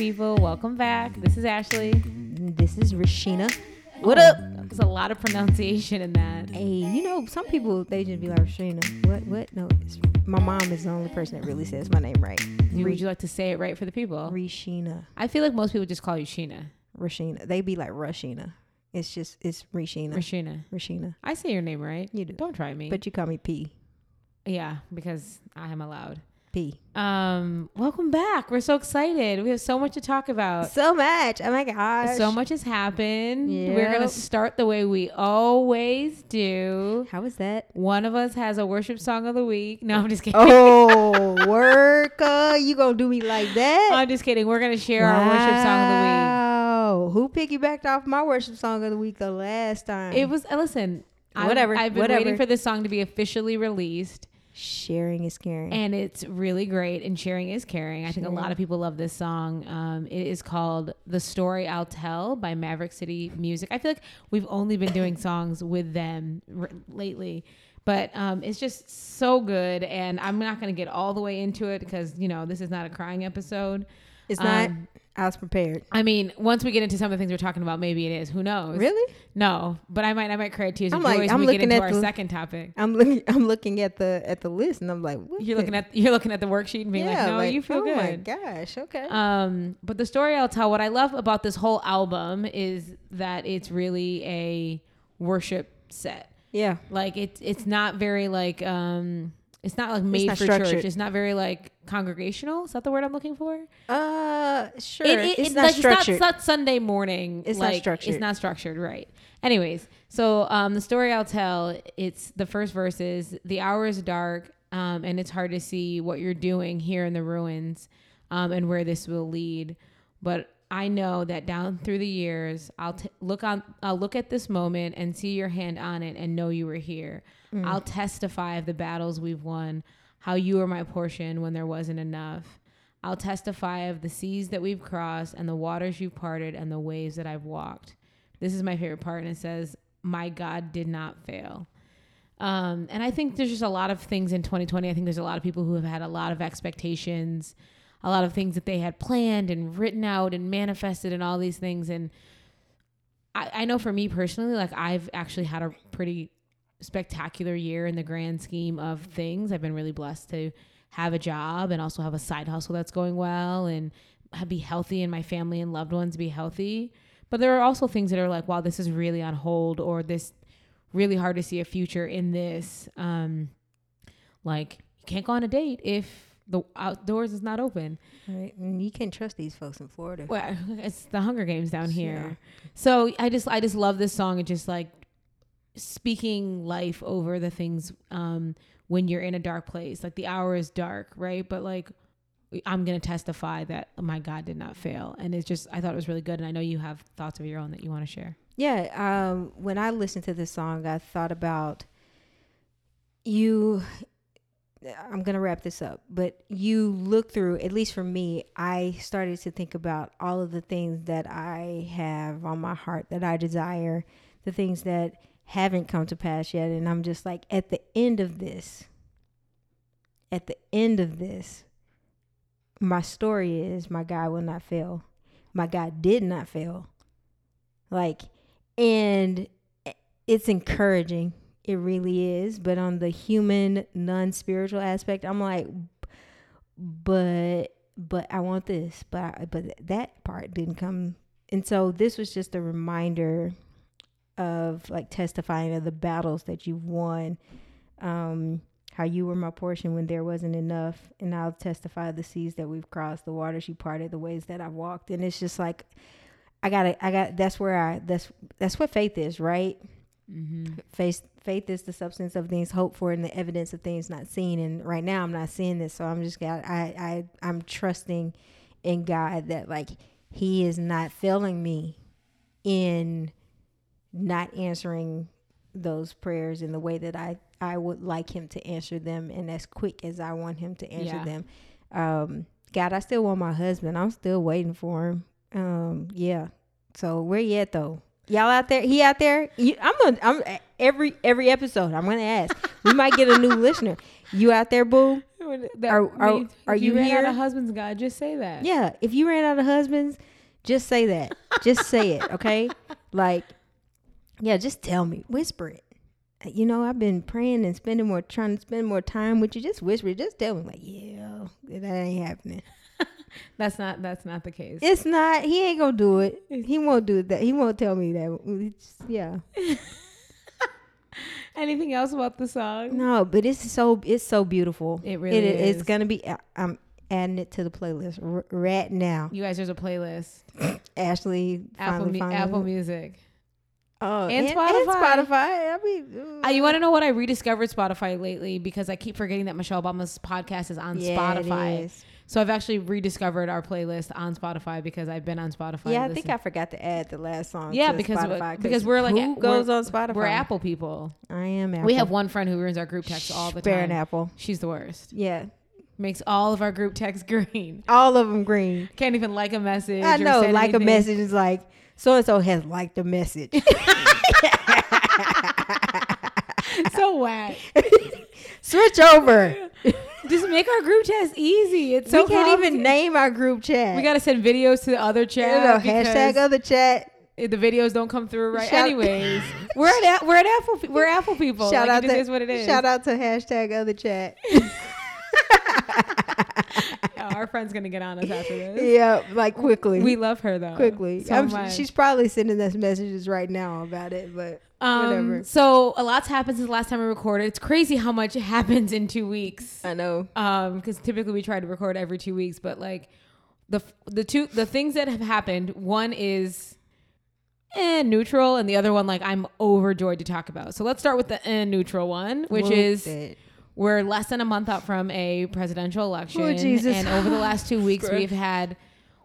people? Welcome back. This is Ashley. This is Rashina. What up? There's a lot of pronunciation in that. Hey, you know, some people they just be like Rashina. What? What? No, my mom is the only person that really says my name right. Would you like to say it right for the people? Rashina. I feel like most people just call you Sheena. Rashina. They be like Rashina. It's just it's Rashina. Rashina. Rashina. I say your name right. You do. Don't try me. But you call me P. yeah, because I am allowed. P. Um, welcome back. We're so excited. We have so much to talk about. So much. Oh my gosh. So much has happened. We're gonna start the way we always do. How was that? One of us has a worship song of the week. No, I'm just kidding. Oh, work. Uh, you gonna do me like that? I'm just kidding. We're gonna share our worship song of the week. Wow. Who piggybacked off my worship song of the week the last time? It was uh, listen. I've- Whatever, I've been whatever. waiting for this song to be officially released, sharing is caring. and it's really great. And sharing is caring. I think a lot of people love this song. Um, it is called "The Story I'll Tell" by Maverick City Music. I feel like we've only been doing songs with them r- lately. But um, it's just so good, and I'm not going to get all the way into it because you know this is not a crying episode. It's not. um, I was prepared. I mean, once we get into some of the things we're talking about, maybe it is. Who knows? Really? No, but I might I might cry tears I'm like- I'm we get looking into at our the- second topic. I'm looking. I'm looking at the at the list, and I'm like, what You're looking at you're looking at the worksheet and being like, no, you feel oh good. Oh my gosh. Okay. Um, but the story I'll tell, what I love about this whole album is that it's really a worship set. yeah. Like it's it's not very like um it's not like made not for church. It's not very like congregational. Is that the word I'm looking for? Uh, sure. It- it- it's it- not like, structured. It's not, it's not Sunday morning. It's not like, structured. It's not structured, right? Anyways, so um, the story I'll tell. It's the first verses. The hour is dark, um, and it's hard to see what you're doing here in the ruins, um, and where this will lead. But I know that down through the years, I'll t- look on. I'll look at this moment and see your hand on it, and know you were here. Mm. I'll testify of the battles we've won, how you were my portion when there wasn't enough. I'll testify of the seas that we've crossed and the waters you've parted and the waves that I've walked. This is my favorite part, and it says, My God did not fail. Um, and I think there's just a lot of things in 2020. I think there's a lot of people who have had a lot of expectations, a lot of things that they had planned and written out and manifested and all these things. And I, I know for me personally, like I've actually had a pretty spectacular year in the grand scheme of things. I've been really blessed to have a job and also have a side hustle that's going well and be healthy and my family and loved ones be healthy. But there are also things that are like, wow, this is really on hold or this really hard to see a future in this. Um, like you can't go on a date if the outdoors is not open. Right. And you can't trust these folks in Florida. Well, it's the Hunger Games down here. Yeah. So I just I just love this song. It's just like speaking life over the things um when you're in a dark place. Like the hour is dark, right? But like I'm gonna testify that my God did not fail. And it's just I thought it was really good and I know you have thoughts of your own that you want to share. Yeah, um, when I listened to this song, I thought about you. I'm gonna wrap this up, but you look through. At least for me, I started to think about all of the things that I have on my heart that I desire, the things that haven't come to pass yet, and I'm just like, at the end of this, at the end of this, my story is my God will not fail. My God did not fail. Like, and it's encouraging. It really is. But on the human, non spiritual aspect, I'm like, but, but I want this. But, I, but that part didn't come. And so this was just a reminder of like testifying of the battles that you've won. Um, how you were my portion when there wasn't enough, and I'll testify the seas that we've crossed, the waters you parted, the ways that I've walked, and it's just like I got to I got that's where I that's that's what faith is, right? Mm-hmm. Faith faith is the substance of things hoped for and the evidence of things not seen. And right now I'm not seeing this, so I'm just got I I I'm trusting in God that like He is not failing me in not answering those prayers in the way that I I would like Him to answer them and as quick as I want Him to answer Yeah. them. Um, God, I still want my husband. I'm still waiting for him. Um, yeah. So where you at though? Y'all out there? He out there? You, I'm gonna. I'm every every episode. I'm gonna ask. We might get a new listener. You out there, boo? That Are- are- means are if you ran out here? of husband's God? Just say that. Yeah, if you ran out of husbands, just say that. just say it, okay? Like, yeah, just tell me, whisper it. You know, I've been praying and spending more, trying to spend more time with you. Just whisper it. Just tell me, like, yeah, that ain't happening. That's not that's not the case. It's not. He ain't gonna do it. He won't do that. He won't tell me that. It's, yeah. Anything else about the song? No, but it's so it's so beautiful. It really is. It's gonna be. I- I'm adding it to the playlist r- right now. You guys, there's a playlist. Ashley, Apple finally, finally. Apple Music. Oh, And and, Spotify. And Spotify. I mean, Uh, you want to know what I rediscovered Spotify lately because I keep forgetting that Michelle Obama's podcast is on Yeah, Spotify. is. So I've actually rediscovered our playlist on Spotify because I've been on Spotify. Yeah, I think I forgot to add the last song. Yeah, to because we- Spotify, because we're like who goes on Spotify? we're Apple people. I am Apple. We have one friend who ruins our group text all the Spare an time. Apple. She's the worst. Yeah, Makes all of our group texts green. all of them green. Can't even like a message. I know, like a message is like so and so has liked the message. so whack. Switch over. Just make our group text easy. It's so we can't even name our group chat. We got to send videos to the other you chat. know, hashtag other chat. the videos don't come through right. Shout- Anyways, we're at we're at Apple we're Apple people. Shout like, out to is what it is. shout out to hashtag other chat. Yeah, our friend's gonna get on us after this. yeah, like quickly. We love her though. quickly. So she's probably sending us messages right now about it, but Um, whatever. So a lot's happened since the last time we recorded. It's crazy how much happens in two weeks. I know. Um, because typically we try to record every two weeks, but like the the two the things that have happened. One is eh, neutral, and the other one like I'm overjoyed to talk about. So let's start with the eh, neutral one, which Whoop is it. we're less than a month out from a presidential election, Oh, Jesus. and over the last two weeks we've had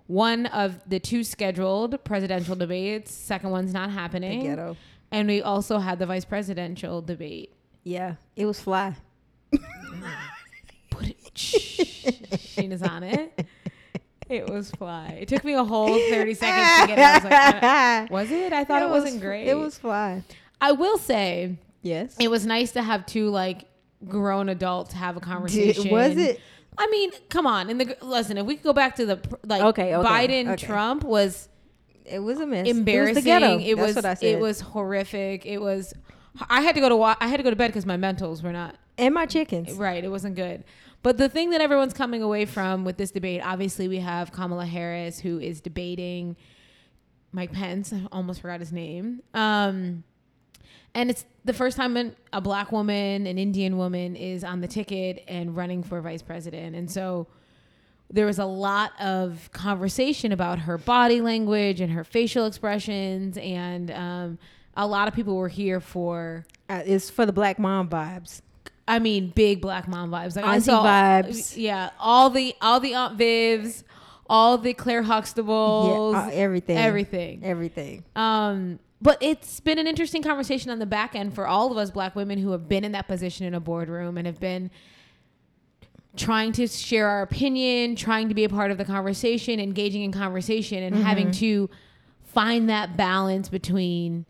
one of the two scheduled presidential debates. Second one's not the happening. ghetto. And we also had the vice presidential debate. Yeah, it was fly. Put it. Sheena's on it. It was fly. It took me a whole 30 seconds to get it. I was like, uh, was it? I thought it, was- wasn't great. It was fly. I will say, Yes. it was nice to have two like grown adults have a conversation. Did, was it? I mean, come on. In the listen, if we could go back to the like Okay, okay, Biden okay. Trump was It was a mess. embarrassing. It was the ghetto. It That's was what I said. it was horrific. It was I had to go to wa- I had to go to bed because my mentals were not and my chickens. right. It wasn't good. But the thing that everyone's coming away from with this debate, obviously, we have Kamala Harris who is debating Mike Pence. I almost forgot his name. Um, and it's the first time an, a black woman, an Indian woman, is on the ticket and running for vice president. And so there was a lot of conversation about her body language and her facial expressions. And um, a lot of people were here for Uh, it's for the black mom vibes. I mean, big black mom vibes. Like Auntie vibes. Yeah, all the all the Aunt Vivs, all the Claire Huxtables, yeah, uh, everything. everything. Everything. Um, but it's been an interesting conversation on the back end for all of us black women who have been in that position in a boardroom and have been trying to share our opinion, trying to be a part of the conversation, engaging in conversation, and mm-hmm. having to find that balance between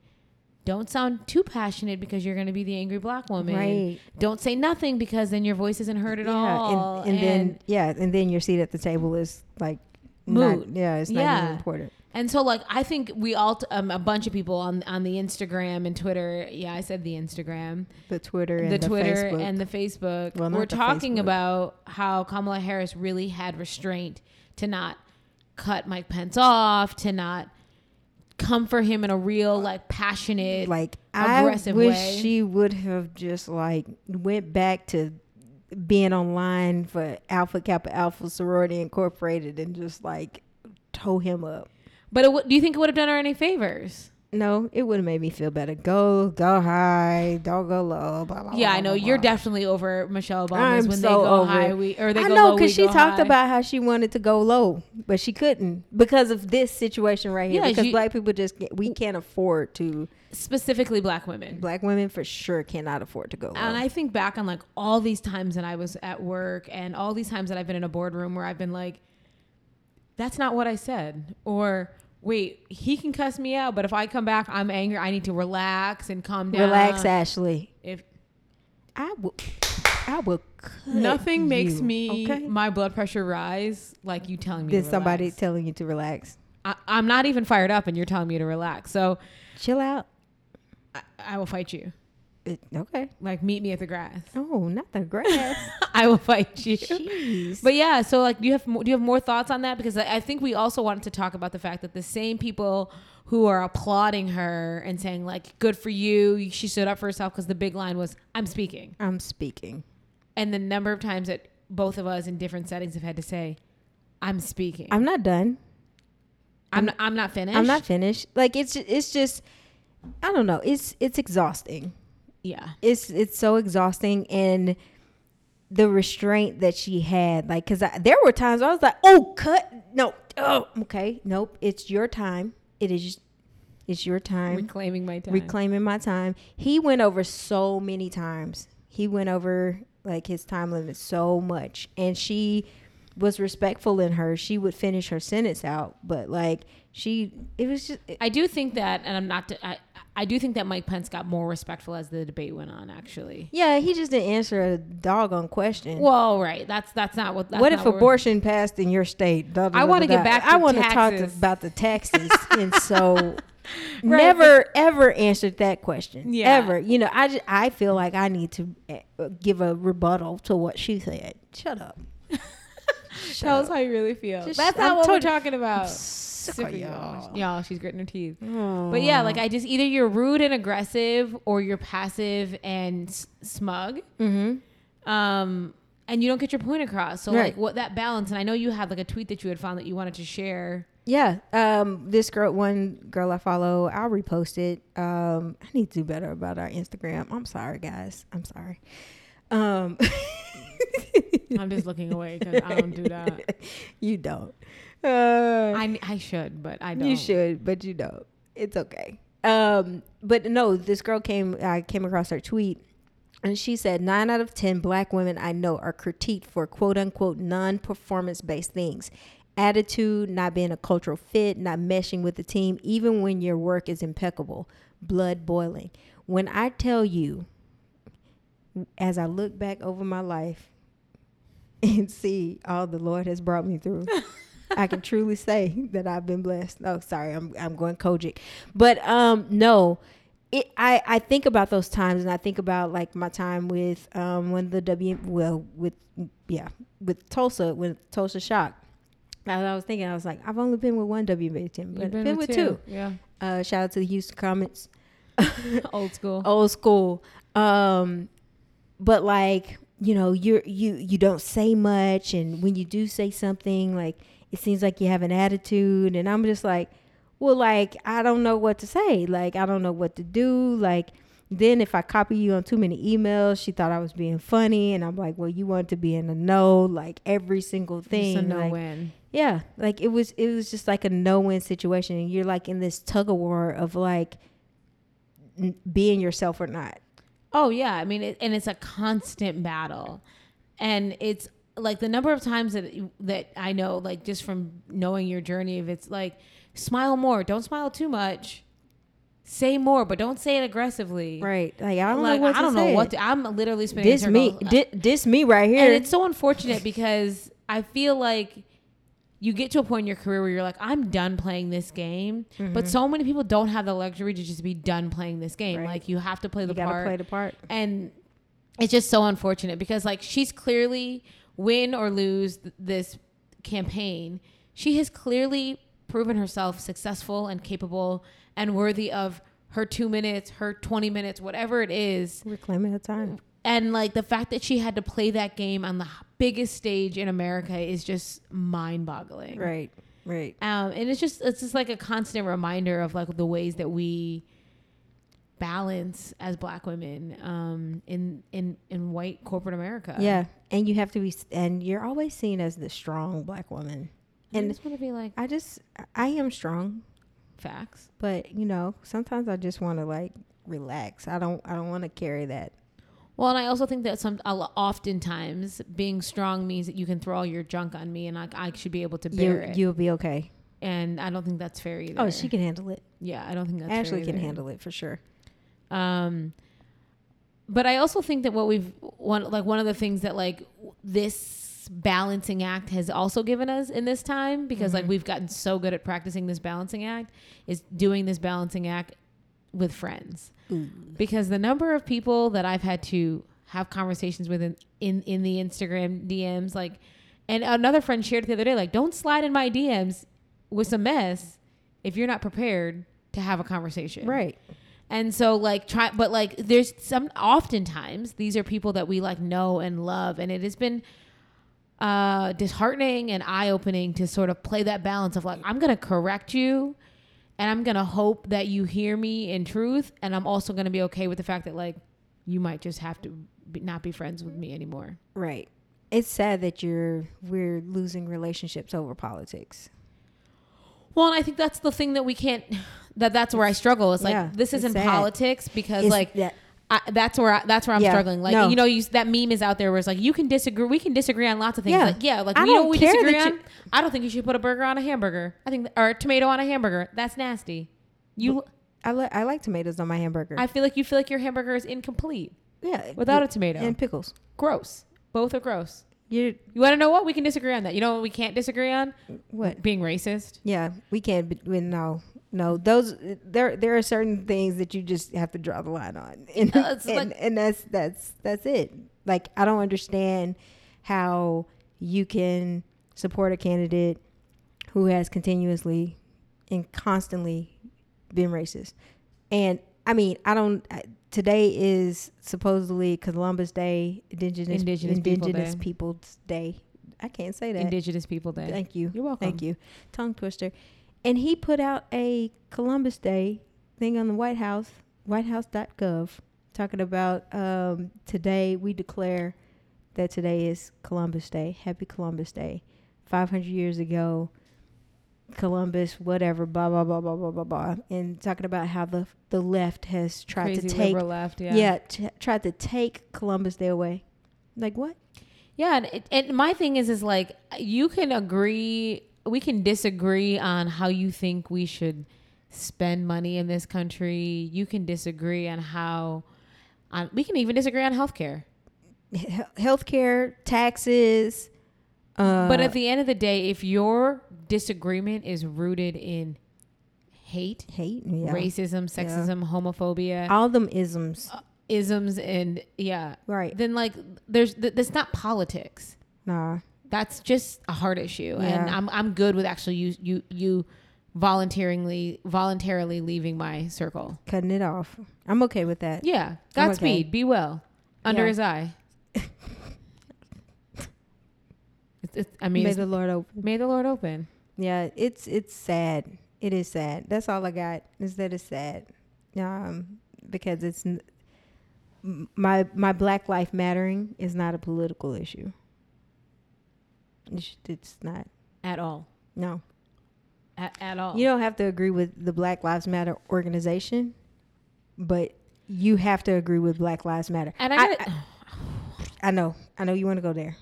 don't sound too passionate because you're going to be the angry black woman. Right. Don't say nothing because then your voice isn't heard at yeah, all. and, and, then yeah, and then your seat at the table is like Moot. Not, yeah, it's not Yeah. even important. And so, like, I think we all, t- um, a bunch of people on on the Instagram and Twitter. Yeah, I said the Instagram, The Twitter and the, the, Twitter Facebook. and the Facebook. Well, we're talking Facebook. about how Kamala Harris really had restraint to not cut Mike Pence off, to not come for him in a real, like, passionate. like aggressive I wish way. she would have just like went back to being online for Alpha Kappa Alpha Sorority Incorporated and just like tow him up. But it, w- do you think it would have done her any favors? No, it would have made me feel better. Go, go high, don't go low. Blah, blah, Yeah, blah, I know you're definitely over Michelle Obama's I'm when so they go over high, it. we or they I go know because she talked high. about how she wanted to go low, but she couldn't because of this situation right here. Yeah, because you- black people just we can't afford to. specifically black women. Black women for sure cannot afford to go low. And I think back on like all these times that I was at work and all these times that I've been in a boardroom where I've been like, that's not what I said. Or wait, he can cuss me out, but if I come back, I'm angry. I need to relax and calm down. Relax, Ashley. If I will. I will. Nothing makes me okay? my blood pressure rise like you telling me. To somebody telling you to relax. I, I'm not even fired up, and you're telling me to relax. So Chill out. I, I will fight you. It, okay. Like meet me at the grass. Oh, not the grass. I will fight you. Jeez. But yeah, so like, do you have mo- do you have more thoughts on that? Because I I think we also wanted to talk about the fact that the same people who are applauding her and saying like, "Good for you," she stood up for herself because the big line was, "I'm speaking," I'm speaking. and the number of times that both of us in different settings have had to say, "I'm speaking," I'm not done. I'm not, I'm not finished. I'm not finished. Like it's it's just I don't know. It's it's exhausting. Yeah, It's it's so exhausting and the restraint that she had like cuz there were times I was like, "Oh, cut. No. Oh, okay. Nope. It's your time. It is it's your time." reclaiming my time. reclaiming my time. He went over so many times. He went over like his time limit so much, and she was respectful in her. She would finish her sentence out, but like she, it was just I do think that, and I'm not. I I do think that Mike Pence got more respectful as the debate went on. Actually. yeah. He just didn't answer a doggone question. Well, right. That's that's not what. That's what not if we're- abortion passed in your state? I wanna get back I want to talk about the taxes, and so Right, never ever answered that question. Yeah. ever. You know, I just, I feel like I need to uh, give a rebuttal to what she said. Shut up. Shut Tell us how you really feel. Just- That's I'm not what we're talking about. Sick Sick of of y'all. y'all. Y'all, she's gritting her teeth. Oh. But yeah, like I just either you're rude and aggressive or you're passive and s- smug. Mm-hmm. Um, and you don't get your point across. So Right. like what that balance, and I know you had like a tweet that you had found that you wanted to share. Yeah. Um, this girl, one girl I follow, I'll repost it. Um, I need to do better about our Instagram. I'm sorry, guys. I'm sorry. Um, I'm just looking away because I don't do that. you don't. Uh, I, I should, but I don't. You should, but you don't. It's okay. Um, but no, this girl came. I came across her tweet, and she said nine out of ten black women I know are critiqued for quote unquote non-performance based things, attitude, not being a cultural fit, not meshing with the team, even when your work is impeccable, blood boiling. When I tell you, as I look back over my life and see all the Lord has brought me through. I can truly say that I've been blessed. Oh, sorry, I'm I'm going COGIC, but um, no, it I I think about those times and I think about like my time with um when the W well with yeah with Tulsa when Tulsa Shock. I, I was thinking I was like I've only been with one WNBA team, but You've been, been with two. Yeah. Uh, shout out to the Houston Comets Old school. old school um but like you know you're you you don't say much and when you do say something like it seems like you have an attitude and i'm just like well like i don't know what to say like i don't know what to do like then if i copy you on too many emails she thought i was being funny and i'm like well you want to be in the know like every single thing Just a no like, win. yeah, like it was it was just like a no-win situation and you're like in this tug of war of like n- being yourself or not. Oh yeah, I mean, it, and it's a constant battle, and it's like the number of times that that I know, like just from knowing your journey, if it's like smile more, don't smile too much, say more, but don't say it aggressively. Right. Like I don't like know what I to don't know what to, I'm literally spinning. this me this me right here. and it's so unfortunate because I feel like you get to a point in your career where you're like, I'm done playing this game. But mm-hmm. so many people don't have the luxury to just be done playing this game. Right. Like you have to play you the gotta part play the part. and it's just so unfortunate because like she's clearly win or lose th- this campaign she has clearly proven herself successful and capable and worthy of her two minutes her 20 minutes whatever it is We're claiming the time. and like the fact that she had to play that game on the biggest stage in america is just mind-boggling Right. Right. um, and it's just it's just like a constant reminder of like the ways that we balance as black women um, in in in white corporate America. Yeah. And you have to be and you're always seen as the strong black woman. and I just want to be like I just I am strong, facts. but you know, sometimes I just want to like relax. I don't I don't want to carry that. Well, and I also think that some oftentimes being strong means that you can throw all your junk on me, and I, I should be able to You bear it. you'll be okay. and I don't think that's fair either. Oh, she can handle it. Yeah, I don't think that's Ashley can either. handle it for sure. Um, but I also think that what we've one like one of the things that like this balancing act has also given us in this time because like we've gotten so good at practicing this balancing act is doing this balancing act with friends. Because the number of people that I've had to have conversations with in, in in the Instagram DMs like and another friend shared the other day like don't slide in my DMs with some mess if you're not prepared to have a conversation. Right. And so like try but like there's some oftentimes these are people that we like know and love and it has been uh disheartening and eye-opening to sort of play that balance of like I'm going to correct you and I'm going to hope that you hear me in truth and I'm also going to be okay with the fact that like you might just have to be, not be friends with me anymore. Right. It's sad that you're we're losing relationships over politics. Well, and I think that's the thing that we can't that that's where I struggle. It's like Yeah, this isn't politics because It's like that I, that's where I, that's where I'm Yeah, struggling. Like no. you know, you, that meme is out there where it's like you can disagree. We can disagree on lots of things. Yeah. Like yeah, like I we don't what we disagree on. you- I don't think you should put a burger on a hamburger. I think or a tomato on a hamburger. That's nasty. You, I li- I like tomatoes on my hamburger. I feel like you feel like your hamburger is incomplete yeah, without a tomato. and pickles. gross. Both are gross. You You want to know what? We can disagree on that. You know what we can't disagree on? what? Being racist. Yeah, we can't. But we, no, no. Those there there are certain things that you just have to draw the line on, and Uh, it's and, like- and that's that's that's it. Like I don't understand how you can support a candidate who has continuously and constantly been racist, and I mean I don't. I, today is supposedly Columbus Day, Indigenous Indigenous People Indigenous Day. Peoples Day. I can't say that. Indigenous People Day. Thank you. You're welcome. Thank you. Tongue twister. And he put out a Columbus Day thing on the White House, whitehouse.gov, talking about um, today we declare that today is Columbus Day. Happy Columbus Day. 500 years ago, Columbus, whatever, blah, blah, blah, blah, blah, blah, blah. And talking about how the the left has tried Crazy to take, left. Yeah. yeah, t- tried to take Columbus Day away. Like what? Yeah, and, it, and my thing is, is like you can agree, we can disagree on how you think we should spend money in this country. You can disagree on how, on we can even disagree on healthcare. He- healthcare, taxes. Uh, but at the end of the day, if your disagreement is rooted in hate, hate, yeah. racism, sexism, homophobia, all them isms, isms, and yeah, right? then like there's th- that's not politics. Nah, that's just a hard issue and i'm i'm good with actually you you you voluntarily voluntarily leaving my circle cutting it off. I'm okay with that. yeah godspeed okay. be well under Yeah. his eye it's, i mean May the Lord open. may the lord open Yeah, it's it's sad. It is sad. That's all I got. Is that it's sad. Um, because it's n- my my Black life mattering is not a political issue. It's, it's not. at all No, at, at all you don't have to agree with the Black Lives Matter organization, but you have to agree with Black Lives Matter. and i, I, gotta, I know. I know you want to go there.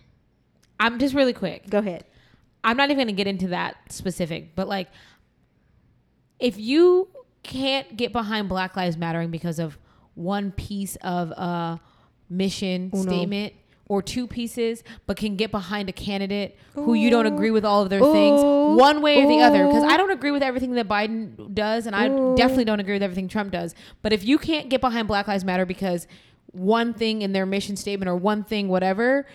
I, am just really quick Go ahead. I'm not even going to get into that specific, but like, if you can't get behind Black Lives Mattering because of one piece of a mission Uno. statement or two pieces, but can get behind a candidate who you don't agree with all of their things, one way or the other, because I don't agree with everything that Biden does, and I definitely don't agree with everything Trump does. But if you can't get behind Black Lives Matter because one thing in their mission statement or one thing, whatever,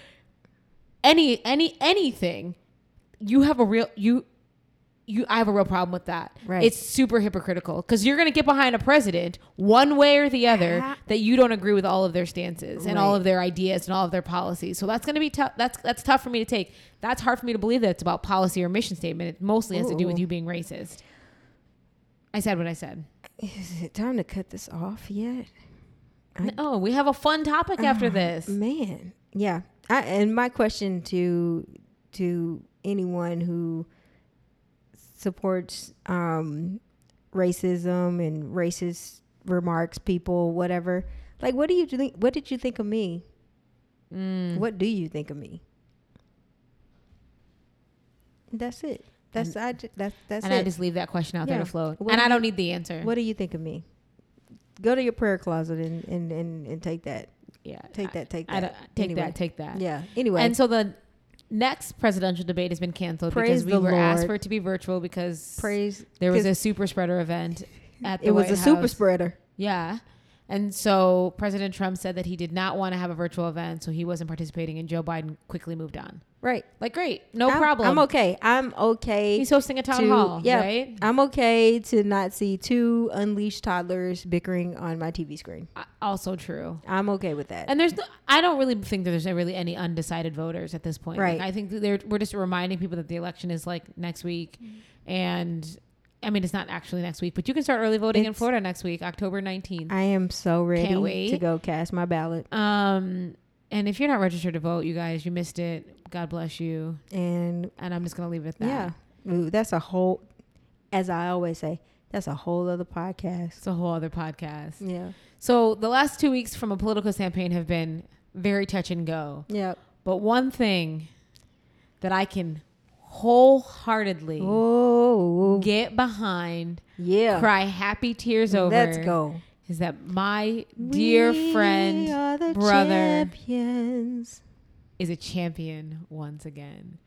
any any anything you have a real you you I have a real problem with that. Right. It's super hypocritical because you're going to get behind a president one way or the other Ha- that you don't agree with all of their stances and all of their ideas and all of their policies. So that's going to be tough. That's that's tough for me to take. That's hard for me to believe that it's about policy or mission statement. It mostly has to do with you being racist. I said what I said. Is it time to cut this off yet? I- Oh, we have a fun topic after Oh, this. Man, yeah. I, and my question to to anyone who supports um, racism and racist remarks, people, whatever. Like, what do you think? What did you think of me? Mm. What do you think of me? That's it. That's I. ju- That's that's and I just leave that question out there to float. What and do I don't need the answer. what do you think of me? Go to your prayer closet and and and, and take that. Yeah. Take that, take that. take Anyway. that. Take that. Yeah. Anyway, And so the next presidential debate has been canceled Praise because we were asked for it to be virtual because praise. there was a super spreader event at the It was White a super spreader. Yeah. And so President Trump said that he did not want to have a virtual event, so he wasn't participating, and Joe Biden quickly moved on. Right. Like, great, no I'm- problem. I'm okay. I'm okay. He's hosting a town to- hall, yeah. right? I'm okay to not see two unleashed toddlers bickering on my TV screen. Uh, Also true. I'm okay with that. And there's, no, I don't really think that there's really any undecided voters at this point. Right. Like, I think they're, we're just reminding people that the election is like next week, and I mean it's not actually next week, but you can start early voting in Florida next week, October 19th. I am so ready to go cast my ballot. Um, and if you're not registered to vote, you guys, you missed it. God bless you. And And I'm just gonna leave it at that. yeah, Ooh, that's a whole. As I always say, that's a whole other podcast. It's a whole other podcast. Yeah. So the last two weeks from a political campaign have been very touch and go. Yeah. But one thing that I can wholeheartedly Oh. get behind, Yeah. cry happy tears over, Let's go. is that my dear We friend brother champions. Is a champion once again.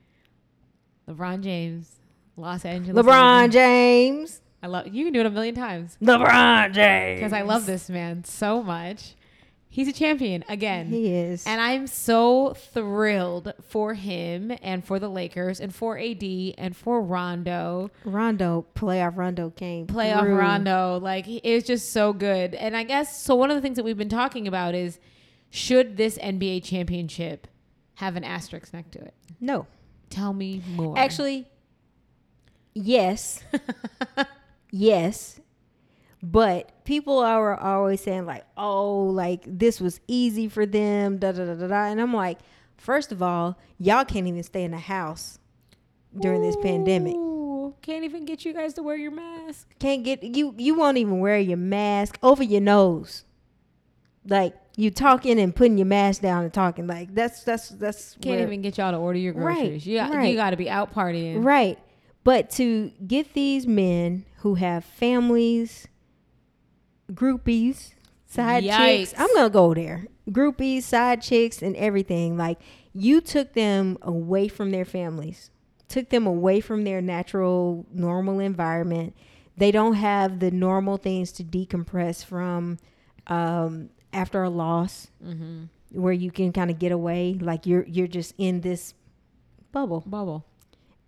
LeBron James, Los Angeles. LeBron. James. I love you can do it a million times LeBron James. because I love this man so much. He's a champion again. He is. And I'm so thrilled for him and for the Lakers and for AD and for Rondo. Rondo, playoff Rondo came. Playoff through. Rondo. Like, it was just so good. And I guess, so one of the things that we've been talking about is should this NBA championship have an asterisk next to it? No. Tell me more. Actually, yes. yes. But people are always saying, like, oh, like this was easy for them, da da da da da. And I'm like, first of all, y'all can't even stay in the house during this pandemic. Can't even get you guys to wear your mask. Can't get you you won't even wear your mask over your nose. Like you talking and putting your mask down and talking. Like that's that's that's Can't where- even get y'all to order your Right, groceries. You, got, right. you got to be out partying. Right. But to get these men who have families, groupies, side chicks, I'm going to go there. Groupies, side chicks, and everything. Like, you took them away from their families, took them away from their natural, normal environment. They don't have the normal things to decompress from um, after a loss Mm-hmm. where you can kind of get away. Like, you're, you're just in this bubble Bubble.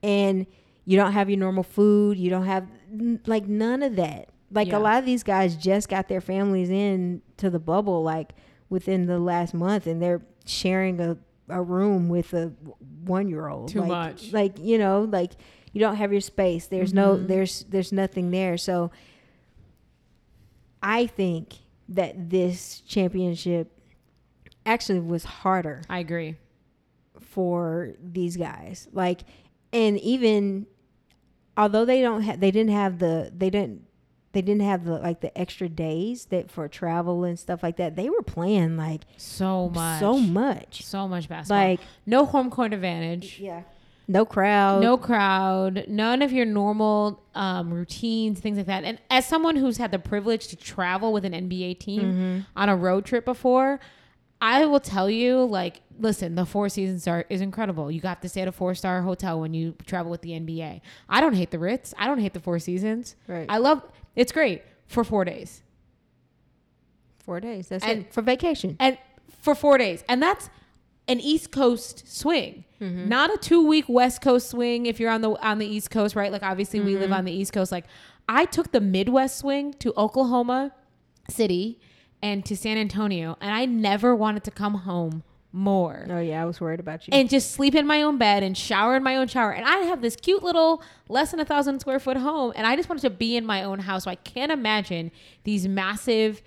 and you don't have your normal food. You don't have n- like none of that. Like Yeah. a lot of these guys just got their families in to the bubble like within the last month, and they're sharing a, a room with a one year old. Too like, much. Like you know, like you don't have your space. There's no Mhm. there's there's nothing there. So I think that this championship actually was harder I agree. for these guys. Like, and even although they don't have, they didn't have the, they didn't, they didn't have the like the extra days that for travel and stuff like that. They were playing like So much. so much. So much basketball. Like, no home court advantage. yeah, no crowd. No crowd, none of your normal um, routines, things like that. And as someone who's had the privilege to travel with an NBA team Mm-hmm. on a road trip before, I will tell you, like, listen, the Four Seasons are is incredible. You got to stay at a four star hotel when you travel with the NBA. I don't hate the Ritz. I don't hate the Four Seasons. Right. I love it's great for four days. Four days. That's And- it for vacation. and for four days and that's an east coast swing mm-hmm. not a two week west coast swing if you're on the on the east coast right like obviously we live mm-hmm. on the east coast like i took the midwest swing to oklahoma city and to san antonio and i never wanted to come home more Oh yeah, I was worried about you. and just sleep in my own bed and shower in my own shower. And I have this cute little less than a thousand square foot home, and I just wanted to be in my own house. So I can't imagine these massive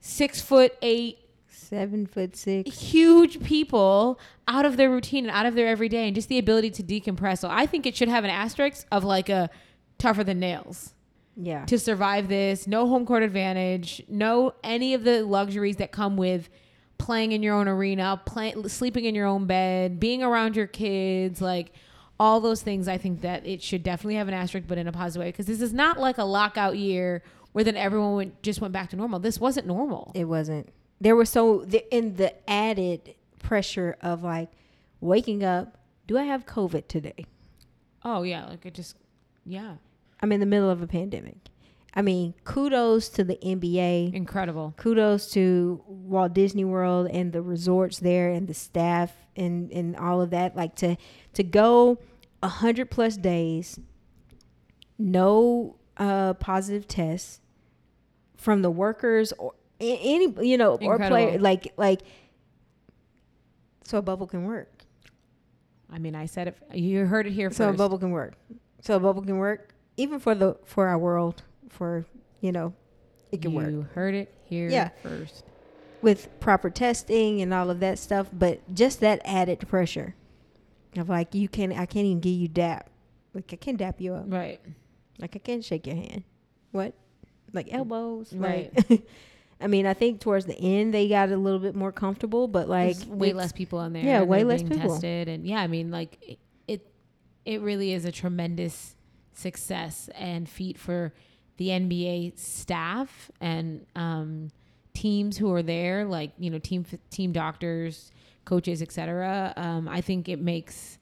six foot eight Seven foot six. huge people out of their routine and out of their everyday and just the ability to decompress. So I think it should have an asterisk of like a tougher than nails Yeah. to survive this. No home court advantage, no any of the luxuries that come with playing in your own arena, play, sleeping in your own bed, being around your kids, like all those things. I think that it should definitely have an asterisk, but in a positive way because this is not like a lockout year where then everyone went, just went back to normal. This wasn't normal. It wasn't. There was so the, in the added pressure of like waking up. Do I have COVID today? Oh yeah, like it just yeah, I'm in the middle of a pandemic. I mean, kudos to the NBA. incredible. Kudos to Walt Disney World and the resorts there and the staff and and all of that. Like to to go a hundred plus days, no uh, positive tests from the workers or any you know or Incredible. player like like so a bubble can work. I mean, I said it. You heard it here So a bubble can work. So a bubble can work even for the for our world for you know it can you work you heard it here Yeah. first. with proper testing and all of that stuff. But just that added pressure of like you can I can't even give you dap. Like I can't dap you up. Right. Like I can't shake your hand. What? Like elbows. Right. Like I mean, I think towards the end they got a little bit more comfortable, but like There's way less people in there. yeah, way less being people. tested, and yeah, I mean, like it, it, it really is a tremendous success and feat for the NBA staff and um, teams who are there, like you know, team team doctors, coaches, etc. Um, I think it makes.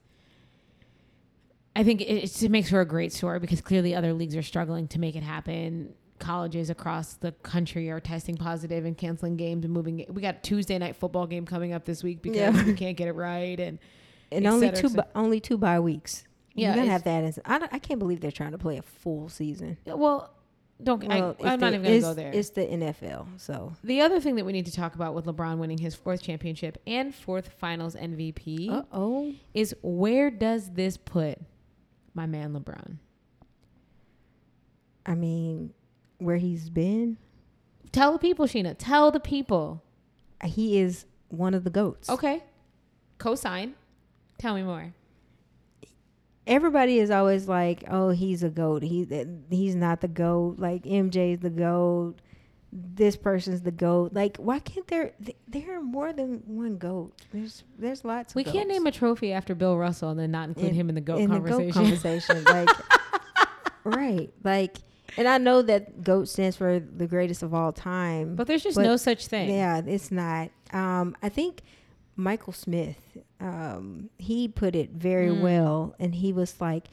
I think it, it makes for a great story because clearly other leagues are struggling to make it happen. Colleges across the country are testing positive and canceling games and moving. We got Tuesday night football game coming up this week because Yeah. we can't get it right. And and only two bi- only two bye weeks. Yeah, You're gonna have that. As, I don't- I can't believe they're trying to play a full season. well, don't. Well, I, I'm not even going to go there. It's the NFL, so The other thing that we need to talk about with LeBron winning his fourth championship and fourth Finals MVP oh. is where does this put my man LeBron? I mean, where he's been, Tell the people, Sheena. Tell the people. he is one of the goats. Okay. Cosign. Tell me more. Everybody is always like, "Oh, he's a goat. He he's not the goat. Like MJ's the goat. This person's the goat. Like, why can't there? th- There are more than one goat. There's there's lots. Of We can't name a trophy after Bill Russell and then not include In- him in the GOAT in conversation. the goat conversation. like, right? Like, and I know that goat stands for the greatest of all time. but there's just But- no such thing. Yeah, it's not. Um, I think Michael Smith, um, he put it very Mm. well, and he was like,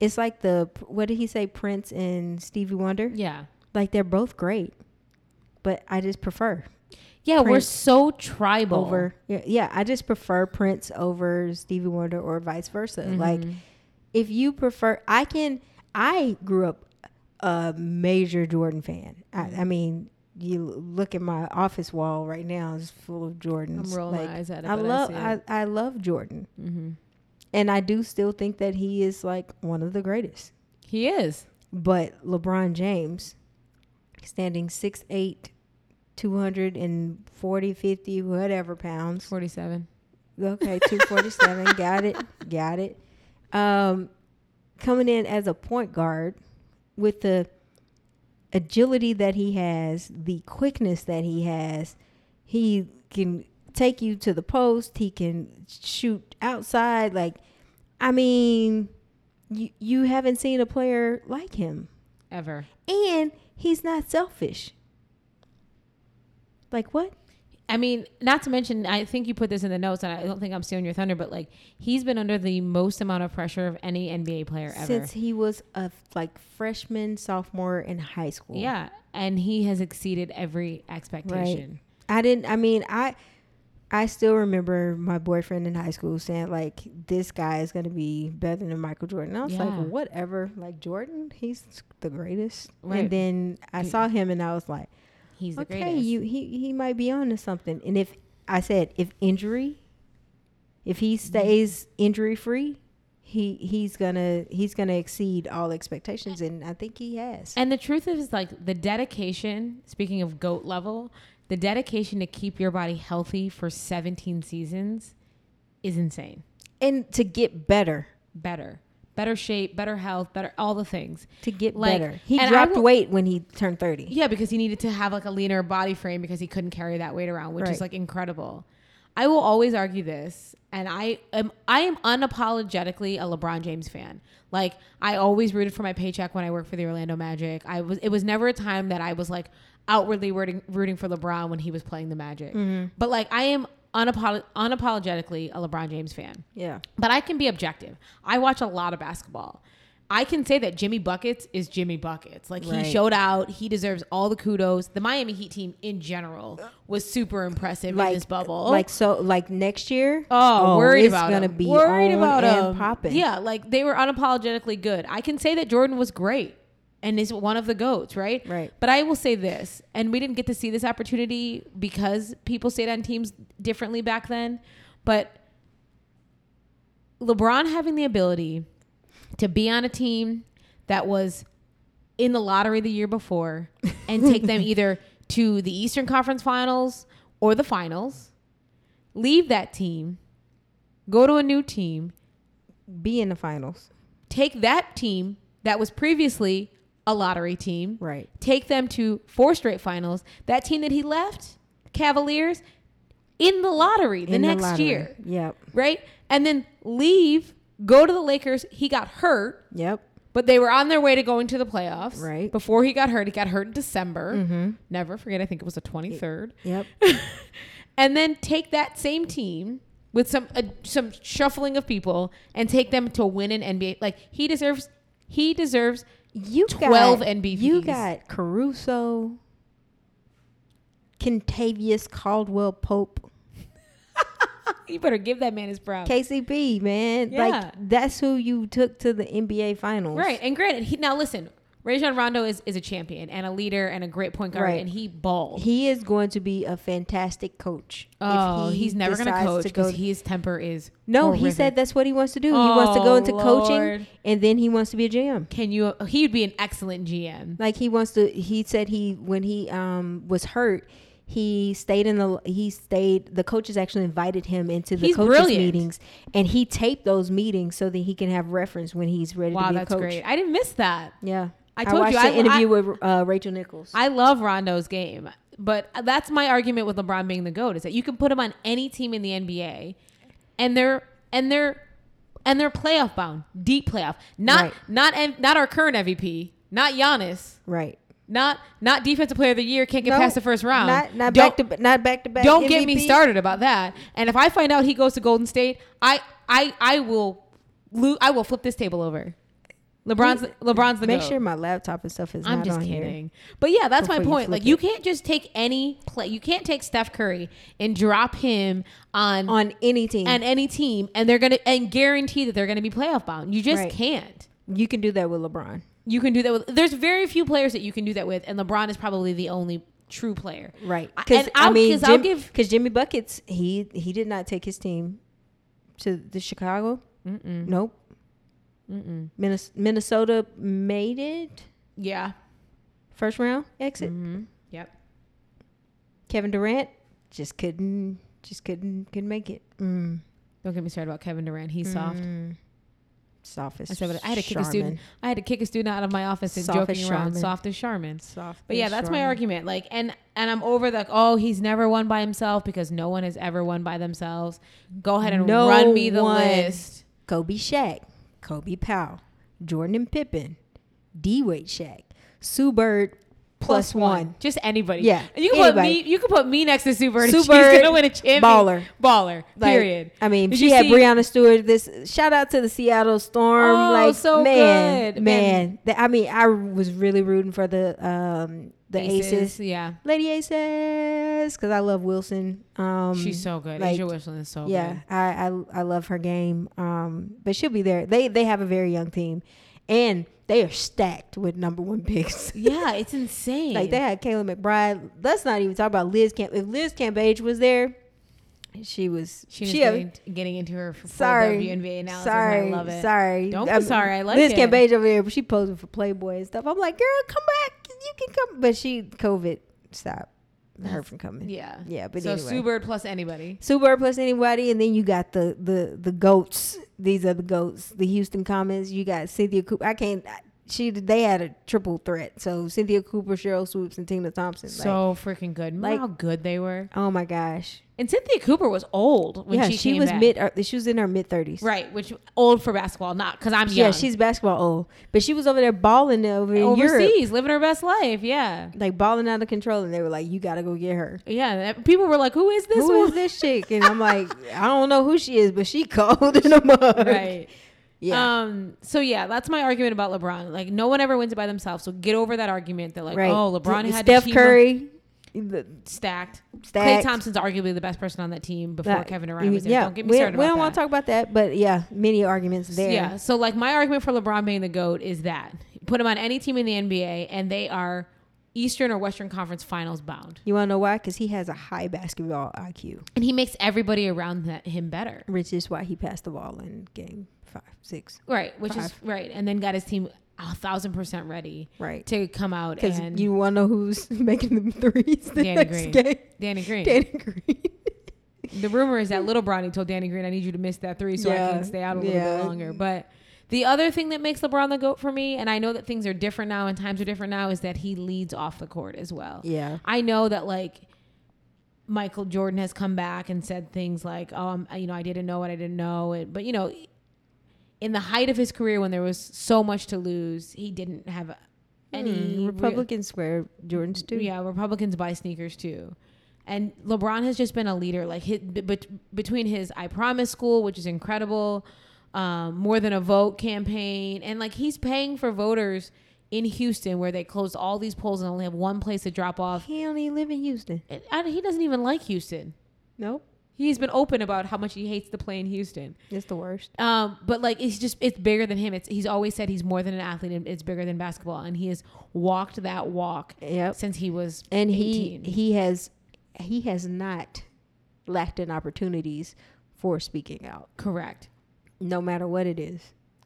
"It's like the what did he say, Prince and Stevie Wonder? Yeah. Like they're both great, but I just prefer Yeah, we're so tribal. over. Yeah, yeah, I just prefer Prince over Stevie Wonder, or vice versa. Like Mhm. if you prefer, I can. I grew up a major Jordan fan. I, I mean, you look at my office wall right now; it's full of Jordans. I'm rolling Like, my eyes at it. I love, I, I, see I love Jordan, it. Mhm. and I do still think that he is like one of the greatest. He is. But LeBron James, standing 6'8", 240, 50, whatever pounds, 47. Okay, two forty seven. got it. Got it. Um, coming in as a point guard with the agility that he has, the quickness that he has, he can take you to the post. He can shoot outside. Like, I mean, you you haven't seen a player like him, Ever. and he's not selfish. Like what? I mean, not to mention, I think you put this in the notes, and I don't think I'm stealing your thunder, but like he's been under the most amount of pressure of any NBA player ever. Since he was a like freshman, sophomore in high school. yeah, and he has exceeded every expectation. I didn't. I mean, I I still remember my boyfriend in high school saying like, "This guy is going to be better than Michael Jordan." And I was Yeah. like, "Whatever." Like Jordan, he's the greatest. Right. And then I saw him, and I was like, He's the "Okay, greatest. you he he might be on to something." And if I said if injury, if he mm-hmm. stays injury free. He he's gonna he's gonna exceed all expectations, and I think he has. And the truth is, like the dedication. Speaking of goat level, the dedication to keep your body healthy for 17 seasons is insane. and to get better, Better, better shape, better health, better all the things. to get Like, better. He dropped will- weight when he turned 30. Yeah, because he needed to have like a leaner body frame because he couldn't carry that weight around, which Right. is like incredible. I will always argue this, and I am I am unapologetically a LeBron James fan. Like I always rooted for my paycheck when I worked for the Orlando Magic. I was it was never a time that I was like outwardly rooting rooting for LeBron when he was playing the Magic. Mm-hmm. But like I am unapolo- unapologetically a LeBron James fan. Yeah. But I can be objective. I watch a lot of basketball. I can say that Jimmy Buckets is Jimmy Buckets. Like Right. he showed out. He deserves all the kudos. The Miami Heat team in general was super impressive in this bubble. Like so, like next year. Oh, oh, worried it's about gonna him. be worried about and him. popping. Yeah, like they were unapologetically good. I can say that Jordan was great and is one of the goats, right? Right. But I will say this, and we didn't get to see this opportunity because people stayed on teams differently back then. But LeBron having the ability to be on a team that was in the lottery the year before and take them either to the Eastern Conference Finals or the finals, leave that team, go to a new team, Be in the finals. take that team that was previously a lottery team, Right. take them to four straight finals. That team that he left, Cavaliers, in the lottery the In next lottery. year, Yep. right? And then leave, go to the Lakers. He got hurt, Yep. but they were on their way to going to the playoffs. Right. Before he got hurt, he got hurt in December. Mm-hmm. Never forget, I think it was the 23rd. Yep. and then take that same team with some uh, some shuffling of people and take them to win an NBA. Like he deserves, he deserves. You 12 got, MVPs. You got Caruso, Kentavious Caldwell Pope, You better give that man his props. KCP, man. Yeah. Like that's who you took to the NBA finals. Right. And granted, he, now listen, Rajon Rondo is, is a champion and a leader and a great point guard, Right. and he balled. He is going to be a fantastic coach. oh, he he's never going to coach because his temper is. No, he said that's what he wants to do. he wants to go Oh, into coaching and then he wants to be a GM. Can you? He would be an excellent GM. Like he wants to he said he when he um was hurt, he stayed in the he stayed the coaches actually invited him into the He's coaches brilliant. meetings and he taped those meetings so that he can have reference when he's ready to Wow, be a that's coach. great. I didn't miss that. Yeah. I told watched you, the I- interview I- with uh, Rachel Nichols. I love Rondo's game, but that's my argument with LeBron being the goat is that you can put him on any team in the NBA, and they're and they're and they're playoff bound, deep playoff. Not Right. not not our current MVP, not Giannis, right. not not defensive player of the year. Can't get No, past the first round. Not not back to not back to back. Don't get me started about that. And if I find out he goes to Golden State, I I I will lo- I will flip this table over. LeBron's LeBron's the Make goat. sure my laptop and stuff is I'm not just on here. kidding. But yeah, that's my Before you point. flip Like you it. can't just take any play. You can't take Steph Curry and drop him on On any team. on any team and they're going to and guarantee that they're going to be playoff bound. You just Right. can't. you can do that with LeBron. You can do that with there's very few players that you can do that with and LeBron is probably the only true player. Right. I- Because and I I'll- mean, 'cause I'll give- 'cause Jimmy buckets he he did not take his team to the Chicago. Nope. Minnes- Minnesota made it Yeah. first round exit. Mm-hmm. Yep. Kevin Durant just couldn't just couldn't couldn't make it. Mm. Don't get me started about Kevin Durant. He's soft. Mm. Soft as I said, but I had to kick a Charmin. student. I had to kick a student out of my office and Soft as joking around. Charmin. Soft as Charmin. Soft. But yeah, as that's my Charmin. argument. Like, and and I'm over the oh he's never won by himself because no one has ever won by themselves. Go ahead and No run me the one. list. Kobe Shaq, Kobe Powell, Jordan and Pippen, D Wade Shaq, Sue Bird plus one. just anybody. Yeah, you can put me. You can put me next to Sue Bird. Sue and she's Bird, gonna win a baller. baller. Like, period. I mean, Did she had see- Breanna Stewart. This shout out to the Seattle Storm. Oh, like so man, good. man. The- I mean, I was really rooting for the um the Aces, Yeah, Lady Aces, because I love Wilson. Um, she's so good. like, A'ja Wilson is so yeah, good. I, I I love her game. Um, but she'll be there. They they have a very young team, and they are stacked with number one picks. Yeah, it's insane. like they had Kayla McBride. Let's not even talk about Liz Camp. If Liz Cambage was there, she was. She was she getting, getting into her sorry, WNBA analysis. sorry, I love it. sorry. Don't be I'm- sorry. I like Liz it. Cambage over there, but she posing for Playboy and stuff. I'm like, girl, come back. You can come, but she COVID stop her from coming. Yeah. Yeah, but so anyway. Sue Bird plus anybody. Super plus anybody, and then you got the the the goats. These are the goats. The Houston Comets. You got Cynthia Cooper. I can't. She they had a triple threat. So Cynthia Cooper, Sheryl Swoopes, and Tina Thompson. like, So freaking good. Remember like- how good they were? oh my gosh, And Cynthia Cooper was old when yeah, she, she, came was back. mid. uh, She was in her mid thirties. Right, which old for basketball, not because I'm young. Yeah, she's basketball old, but she was over there balling over in Europe, overseas, living her best life. Yeah, like balling out of control, and they were like, "You got to go get her." yeah. People were like, "Who is this Who one?" is this chick? And I'm like, I don't know who she is, but she cold in the mud. right. Yeah. Um. So yeah, that's my argument about LeBron. Like, no one ever wins it by themselves. So get over that argument that like, right. oh, LeBron had Steph to Curry. the- stacked. Klay Thompson's arguably the best person on that team before Kevin Durant was there. Yeah, Don't get me we, started we don't want to talk about that, but yeah, many arguments there. Yeah. So like my argument for LeBron being the GOAT is that put him on any team in the NBA and they are Eastern or Western Conference finals bound. You want to know why? Because he has a high basketball IQ, And he makes everybody around that, him better. which is why he passed the ball in game five, six. Right. Which is right. And then got his team a thousand percent ready Right. to come out Because you want to know who's making the threes the Danny Green. Danny Green. Danny Green. The rumor is that Little Bronny told Danny Green, I need you to miss that three so I can stay out a little Yeah. bit longer. But the other thing that makes LeBron the GOAT for me, and I know that things are different now and times are different now, is that he leads off the court as well. yeah. I know that like Michael Jordan has come back and said things like, "Oh, I'm, you know, I didn't know what I didn't know," but you know, in the height of his career when there was so much to lose, he didn't have any Mm, real- Republicans wear Jordans too. yeah, Republicans buy sneakers too. And LeBron has just been a leader. Like his, bet between his "I Promise" school, which is incredible, um, more than a vote campaign, and like he's paying for voters in Houston where they closed all these polls and only have one place to drop off. He even live in Houston. And I, he doesn't even like Houston. Nope. He's been open about how much he hates to play in Houston. It's the worst. Um, but like it's just it's bigger than him. It's he's always said he's more than an athlete and it's bigger than basketball, and he has walked that walk Yep. since he was and 18. he he has he has not lacked in opportunities for speaking out correct. no matter what it is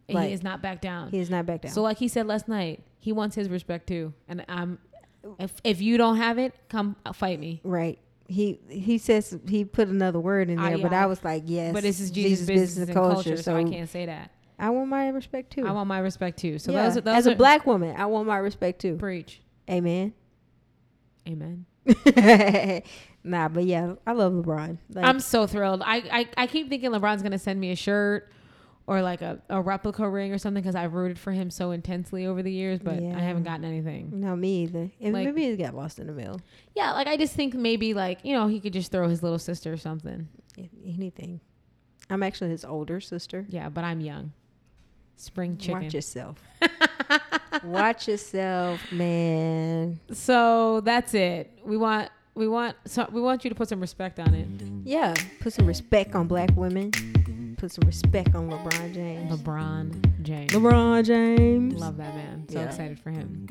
Like, he is not back down. he is not back down So like he said last night, he wants his respect too. And I'm if if you don't have it, come fight me. right he he says he put another word in Ah, there but yeah. i was like yes but this is Jesus, business, and culture, so, I can't say that. I want my respect too I want my respect too. So Yeah. those, those as are a black woman i want my respect too preach. amen Amen. nah but yeah i love lebron like, I'm so thrilled. I, I I keep thinking LeBron's gonna send me a shirt or like a, a replica ring or something because I've rooted for him so intensely over the years, but Yeah. I haven't gotten anything. no me either and Like- maybe it got lost in the mail Yeah, like I just think maybe like you know he could just throw his little sister or something. anything i'm actually his older sister Yeah, but I'm young. Spring chicken. Watch yourself. Watch yourself, man. So that's it. We want we want so we want you to put some respect on it. Yeah, put some respect on black women. Put some respect on LeBron James. LeBron James. LeBron James. Love that man. So Yeah. excited for him.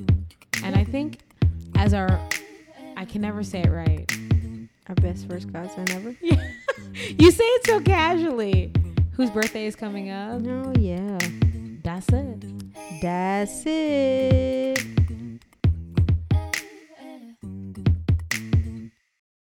And I think as our I can never say it right. Our best first cousin ever. You say it so casually. Whose birthday is coming up? Oh yeah. That's it. That's it.